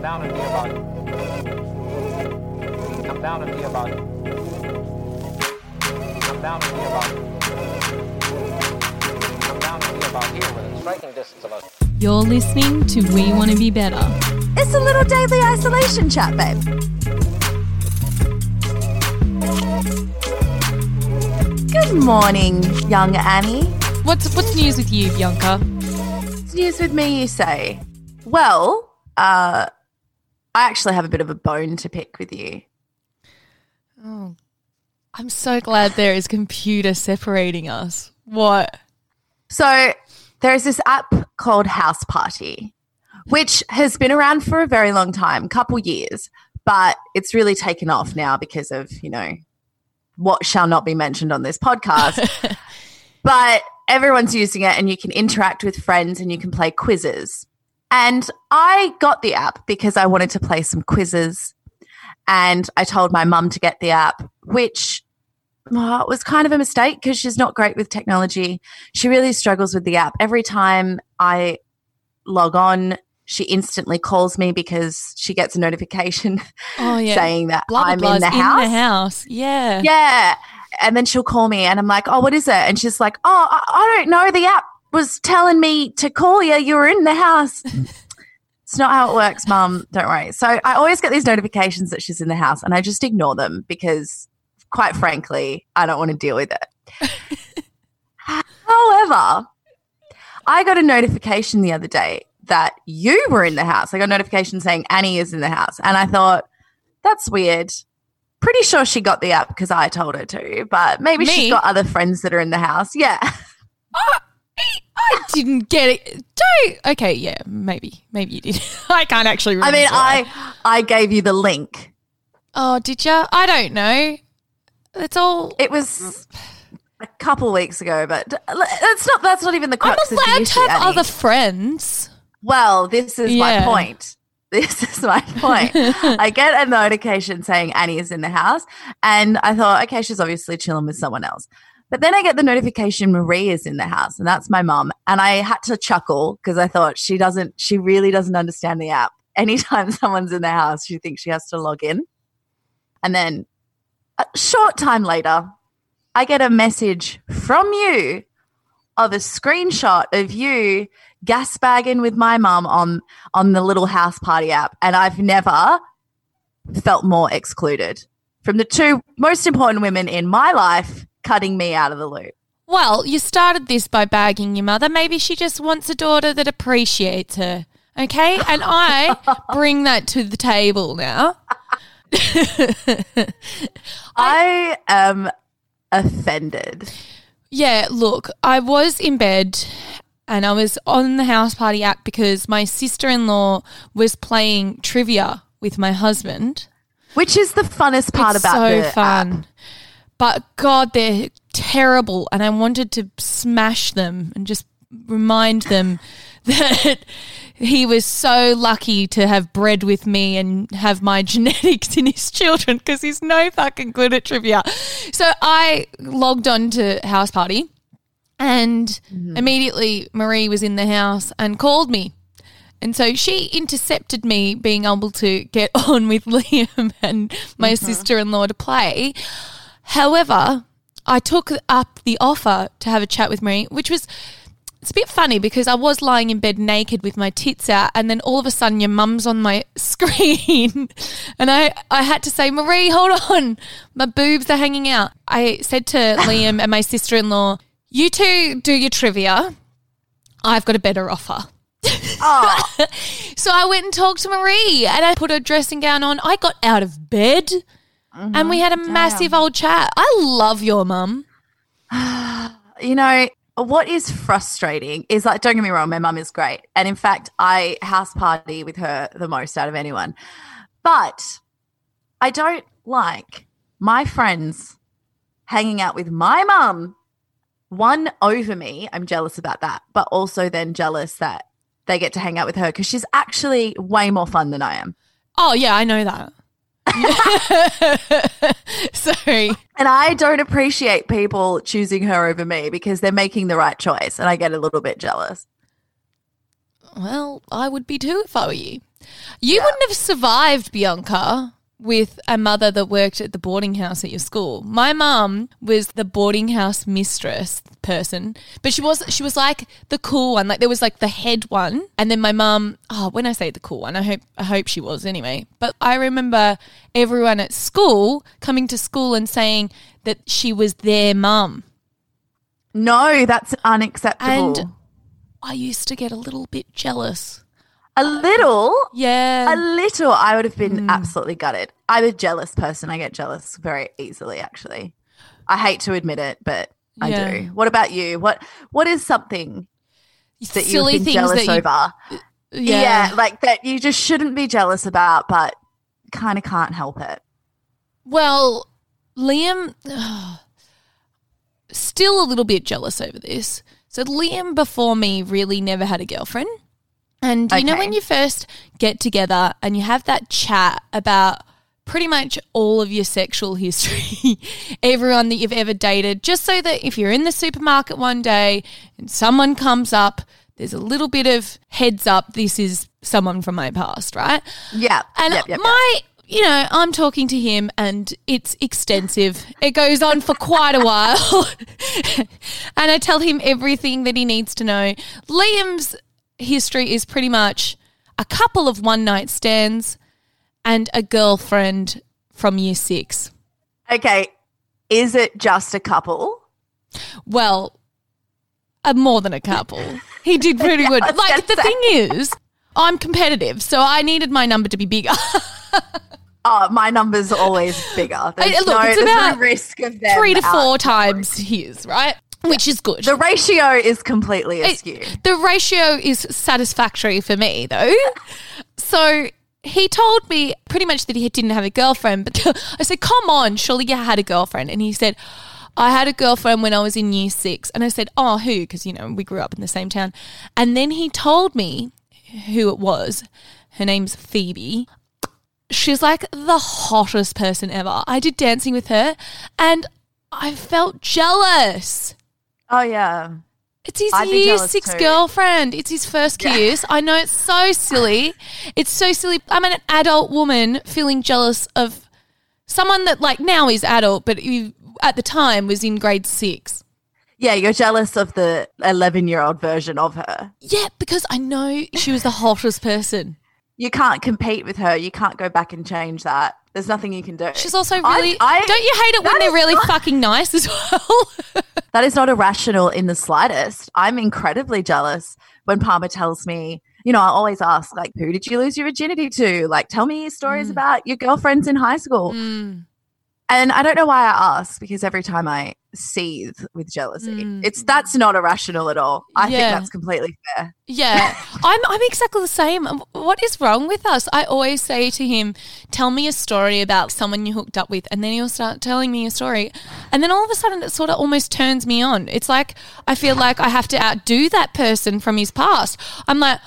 Come down and be about it. Come down and be about it. Come down and be about it. Come down and be about here within striking distance of us. You're listening to We Want to Be Better. It's a little daily isolation chat, babe. Good morning, young Annie. What's what's news with you, Bianca? What's news with me, you say? Well, uh, I actually have a bit of a bone to pick with you. Oh, I'm so glad there is computer separating us. What? So there's this app called House Party, which has been around for a very long time, couple years, but it's really taken off now because of, you know, what shall not be mentioned on this podcast. but everyone's using it and you can interact with friends and you can play quizzes. And I got the app because I wanted to play some quizzes. And I told my mum to get the app, which well, it was kind of a mistake because she's not great with technology. She really struggles with the app. Every time I log on, she instantly calls me because she gets a notification Oh yeah, saying that Blah, blah, I'm blah's in the house. The house, yeah. Yeah. And then she'll call me and I'm like, oh, what is it? And she's like, oh, I, I don't know. The app was telling me to call you. You were in the house. it's not how it works, mum. Don't worry. So I always get these notifications that she's in the house and I just ignore them because, quite frankly, I don't want to deal with it. However, I got a notification the other day that you were in the house. I got a notification saying Annie is in the house. And I thought, that's weird. Pretty sure she got the app because I told her to, but maybe Me? she's got other friends that are in the house. Yeah. Oh, I didn't get it. Don't. Okay, yeah, maybe, maybe you did. I can't actually. I mean, I I gave you the link. Oh, did ya? I don't know. It's all. It was a couple weeks ago, but that's not that's not even the I'm crux of the issue. to have Annie. other friends. Well, this is Yeah. my point. This is my point. I get a notification saying Annie is in the house, and I thought, okay, she's obviously chilling with someone else. But then I get the notification Marie is in the house, and that's my mum. And I had to chuckle because I thought she doesn't, she really doesn't understand the app. Anytime someone's in the house, she thinks she has to log in. And then a short time later, I get a message from you of a screenshot of you gas bagging with my mum on on the little house party app and I've never felt more excluded from the two most important women in my life cutting me out of the loop. Well, you started this by bagging your mother. Maybe she just wants a daughter that appreciates her. Okay, and I bring that to the table now. I am offended. Yeah, look, I was in bed and I was on the house party app because my sister in law was playing trivia with my husband. Which is the funnest part it's about so the fun. app. But God, they're terrible, and I wanted to smash them and just remind them that he was so lucky to have bred with me and have my genetics in his children because he's no fucking good at trivia. So I logged on to House Party, and Mm-hmm. immediately Marie was in the house and called me. And so she intercepted me being able to get on with Liam and my Mm-hmm. sister in law to play. However, I took up the offer to have a chat with Marie, which was it's a bit funny because I was lying in bed naked with my tits out, and then all of a sudden your mum's on my screen, and I I had to say, Marie, hold on, my boobs are hanging out. I said to Liam and my sister in law, you two do your trivia. I've got a better offer. Oh, So I went and talked to Marie and I put her dressing gown on. I got out of bed and we had a mm-hmm. massive old chat. I love your mum. you know, what is frustrating is like, don't get me wrong, my mum is great. And in fact, I house party with her the most out of anyone. But I don't like my friends hanging out with my mum, one over me. I'm jealous about that, but also then jealous that they get to hang out with her because she's actually way more fun than I am. Oh, yeah, I know that. Sorry. And I don't appreciate people choosing her over me because they're making the right choice. And I get a little bit jealous. Well, I would be too if I were you. You Yeah. wouldn't have survived, Bianca, with a mother that worked at the boarding house at your school. My mum was the boarding house mistress person, but she was she was like the cool one. Like there was like the head one, and then my mum. Oh, when I say the cool one, I hope I hope she was anyway. But I remember everyone at school coming to school and saying that she was their mum. No, that's unacceptable. And- I used to get a little bit jealous. A little, Yeah. a little, I would have been Hmm. absolutely gutted. I'm a jealous person. I get jealous very easily, actually. I hate to admit it, but I Yeah. do. What about you? What What is something that silly you've been jealous that you, over? Yeah. like that you just shouldn't be jealous about, but kind of can't help it. Well, Liam, still a little bit jealous over this. So Liam before me really never had a girlfriend. And you know when you first get together and you have that chat about pretty much all of your sexual history, everyone that you've ever dated, just so that if you're in the supermarket one day and someone comes up, there's a little bit of heads up, this is someone from my past, right? Yeah. And yep, yep, yep. my, you know, I'm talking to him and it's extensive. It goes on for quite a while. and I tell him everything that he needs to know. Liam's history is pretty much a couple of one night stands and a girlfriend from year six. Okay. Is it just a couple? Well, uh, more than a couple. He did pretty good. Like, the say. thing is, I'm competitive, so I needed my number to be bigger. Oh, my number's always bigger. There's, look, no, it's about no risk of them Three to four times his, right? Which is good. The ratio is completely askew. The ratio is satisfactory for me, though. So he told me pretty much that he didn't have a girlfriend, but I said, "Come on, surely you had a girlfriend." And he said, "I had a girlfriend when I was in year six. And I said, "Oh, who?" Because you know we grew up in the same town. And then he told me who it was. Her name's Phoebe. She's like the hottest person ever. I did dancing with her, and I felt jealous. Oh yeah. It's his I'd year six too. girlfriend. It's his first kiss. I know it's so silly. It's so silly. I'm an adult woman feeling jealous of someone that like now is adult, but at the time was in grade six. Yeah, you're jealous of the 11 year old version of her. Yeah, because I know she was the hottest person. You can't compete with her. You can't go back and change that. There's nothing you can do. She's also really. I- don't you hate it when they're really not- fucking nice as well? That is not irrational in the slightest. I'm incredibly jealous when Palmer tells me, you know, I always ask, like, who did you lose your virginity to? Like, tell me stories Mm. about your girlfriends in high school. Mm. And I don't know why I ask because every time I seethe with jealousy, Mm. it's that's not irrational at all. I Yeah. think that's completely fair. Yeah, I'm I'm exactly the same. What is wrong with us? I always say to him, "Tell me a story about someone you hooked up with," and then he'll start telling me a story, and then all of a sudden it sort of almost turns me on. It's like I feel like I have to outdo that person from his past. I'm like,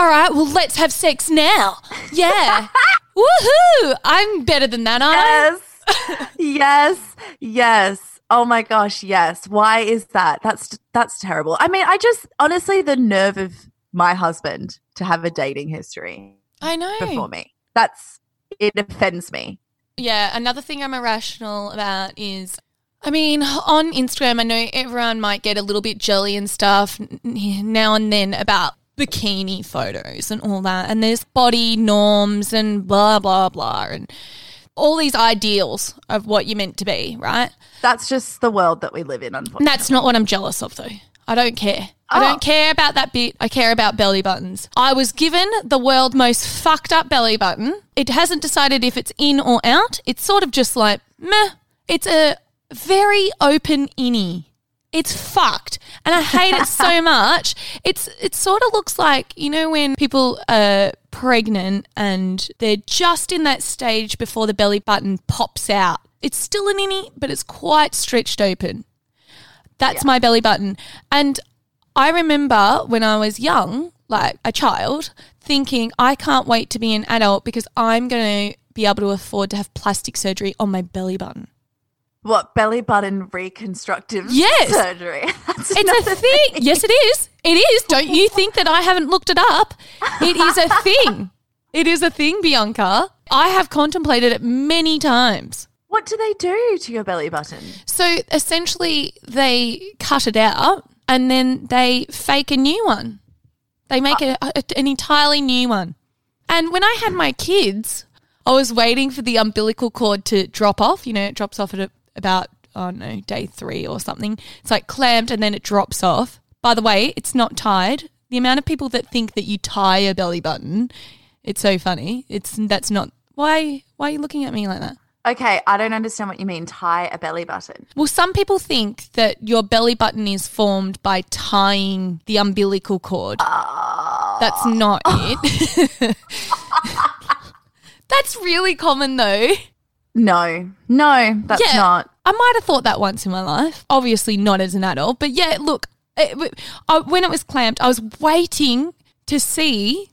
"All right, well, let's have sex now." Yeah, woohoo! I'm better than that, aren't I? Yes. yes. Oh my gosh, yes. Why is that? That's that's terrible. I mean, I just honestly the nerve of my husband to have a dating history I know. before me. That's it offends me. Yeah, another thing I'm irrational about is I mean, on Instagram, I know everyone might get a little bit jelly and stuff now and then about bikini photos and all that. And there's body norms and blah, blah, blah. And all these ideals of what you're meant to be, right? That's just the world that we live in, And unfortunately. that's not what I'm jealous of, though. I don't care. I Oh. don't care about that bit. I care about belly buttons. I was given the world most fucked up belly button. It hasn't decided if it's in or out. It's sort of just like, meh. It's a very open innie. It's fucked. And I hate it so much. It's it sort of looks like, you know, when people are pregnant and they're just in that stage before the belly button pops out. It's still an innie, but it's quite stretched open. That's my belly button. And I remember when I was young, like a child, thinking, I can't wait to be an adult because I'm going to be able to afford to have plastic surgery on my belly button. What belly button reconstructive Yes. surgery? That's It's a thing. Yes, it is. It is. Don't you think that I haven't looked it up? It is a thing. It is a thing, Bianca. I have contemplated it many times. What do they do to your belly button? So essentially, they cut it out and then they fake a new one. They make uh, a, a- an entirely new one. And when I had my kids, I was waiting for the umbilical cord to drop off. You know, it drops off at a, about, I don't know, day three or something. It's like clamped and then it drops off. By the way, it's not tied. The amount of people that think that you tie a belly button, it's so funny. It's that's not why why are you looking at me like that? Okay, I don't understand what you mean. Tie a belly button. Well, some people think that your belly button is formed by tying the umbilical cord. Ah. That's not it. That's really common, though. No, no, that's Yeah. not. I might have thought that once in my life. Obviously, not as an adult. But yeah, look, it, I, when it was clamped, I was waiting to see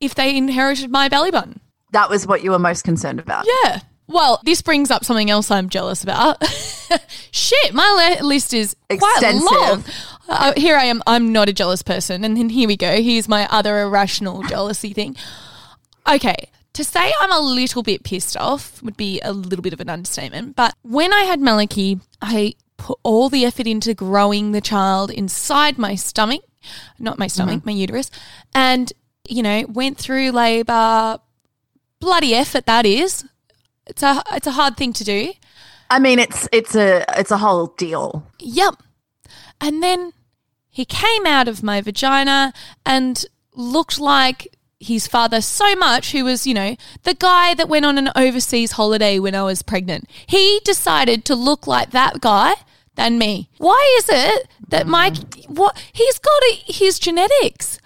if they inherited my belly button. That was what you were most concerned about. Yeah. Well, this brings up something else I'm jealous about. Shit, my le- list is quite long. Uh, here I am. I'm not a jealous person, and then here we go. Here's my other irrational jealousy thing. Okay, to say I'm a little bit pissed off would be a little bit of an understatement. But when I had Maliki, I put all the effort into growing the child inside my stomach, not my stomach, mm-hmm. my uterus, and you know went through labour. Bloody effort that is. It's a it's a hard thing to do. I mean, it's it's a it's a whole deal. Yep. And then he came out of my vagina and looked like his father so much, who was, you know, the guy that went on an overseas holiday when I was pregnant. He decided to look like that guy than me. Why is it that my mm-hmm. what he's got a, his genetics?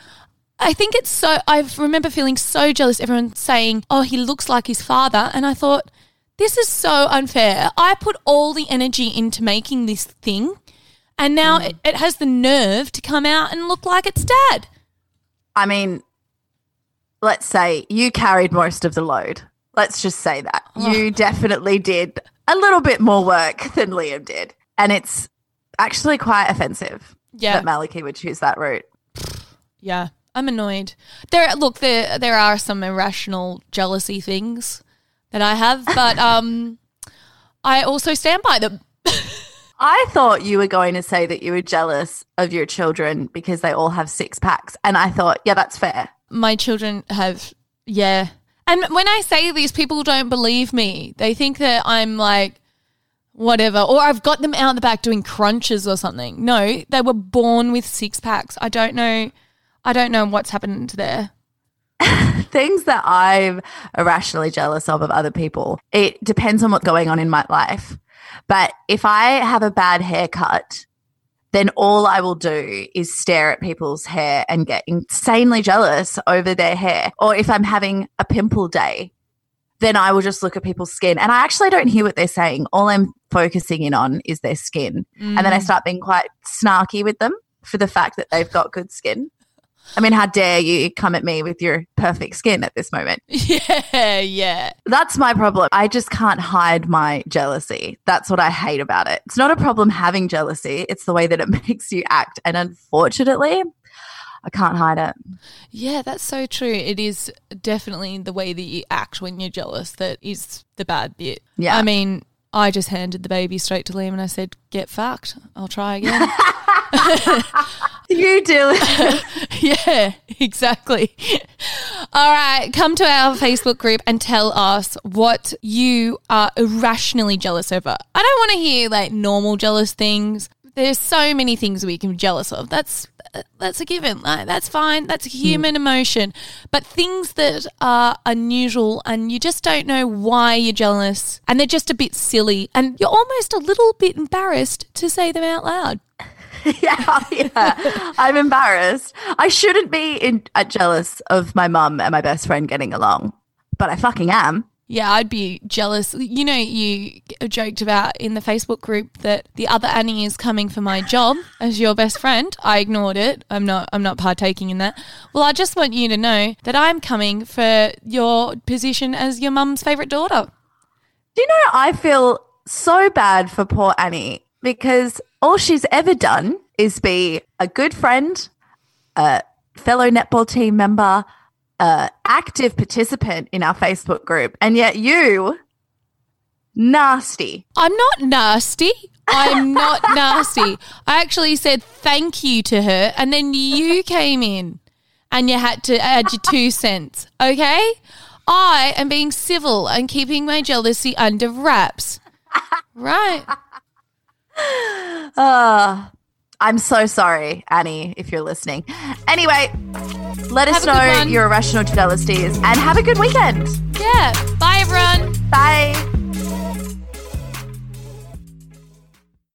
I think it's so. I remember feeling so jealous. Everyone saying, "Oh, he looks like his father," and I thought, "This is so unfair." I put all the energy into making this thing, and now mm. it, it has the nerve to come out and look like its dad. I mean, let's say you carried most of the load. Let's just say that. You definitely did a little bit more work than Liam did. And it's actually quite offensive Yeah, that Maliki would choose that route. yeah. I'm annoyed. There, look, there there are some irrational jealousy things that I have, but um, I also stand by them. I thought you were going to say that you were jealous of your children because they all have six packs. And I thought, yeah, that's fair. My children have yeah. And when i say these people don't believe me. They think that i'm like whatever or i've got them out the back doing crunches or something. No they were born with six packs. I don't know i don't know what's happened there. Things that I'm irrationally jealous of of other people. It depends on what's going on in my life. But if I have a bad haircut, then all I will do is stare at people's hair and get insanely jealous over their hair. Or if I'm having a pimple day, then I will just look at people's skin and I actually don't hear what they're saying. All I'm focusing in on is their skin. And then I mm. start being quite snarky with them for the fact that they've got good skin. I mean, how dare you come at me with your perfect skin at this moment? yeah yeah That's my problem. I just can't hide my jealousy. That's what I hate about it. It's not a problem having jealousy, it's the way that it makes you act. And unfortunately, I can't hide it. yeah that's so true it is definitely the way that you act when you're jealous that is the bad bit Yeah. i mean i just handed the baby straight to liam and i said get fucked i'll try again You do. it. Yeah, exactly. All right, come to our Facebook group and tell us what you are irrationally jealous over. I don't want to hear like normal jealous things. There's so many things we can be jealous of. That's that's a given. Like, that's fine. That's a human emotion. But things that are unusual and you just don't know why you're jealous and they're just a bit silly and you're almost a little bit embarrassed to say them out loud. yeah, yeah. I'm embarrassed. I shouldn't be in, uh, jealous of my mum and my best friend getting along, but I fucking am. Yeah, I'd be jealous. You know, you joked about in the Facebook group that the other Annie is coming for my job as your best friend. I ignored it. I'm not. I'm not partaking in that. Well, I just want you to know that I'm coming for your position as your mum's favorite daughter. Do you know, I feel so bad for poor Annie because all she's ever done is be a good friend, a fellow netball team member, a active participant in our Facebook group, and yet you nasty. I'm not nasty. I'm not nasty. I actually said thank you to her, and then you came in and you had to add your two cents. Okay? I am being civil and keeping my jealousy under wraps. Right. Uh, I'm so sorry, Annie, if you're listening. Anyway, let us Have good know your irrational jealousies and have a good weekend. Yeah. Bye, everyone. Bye.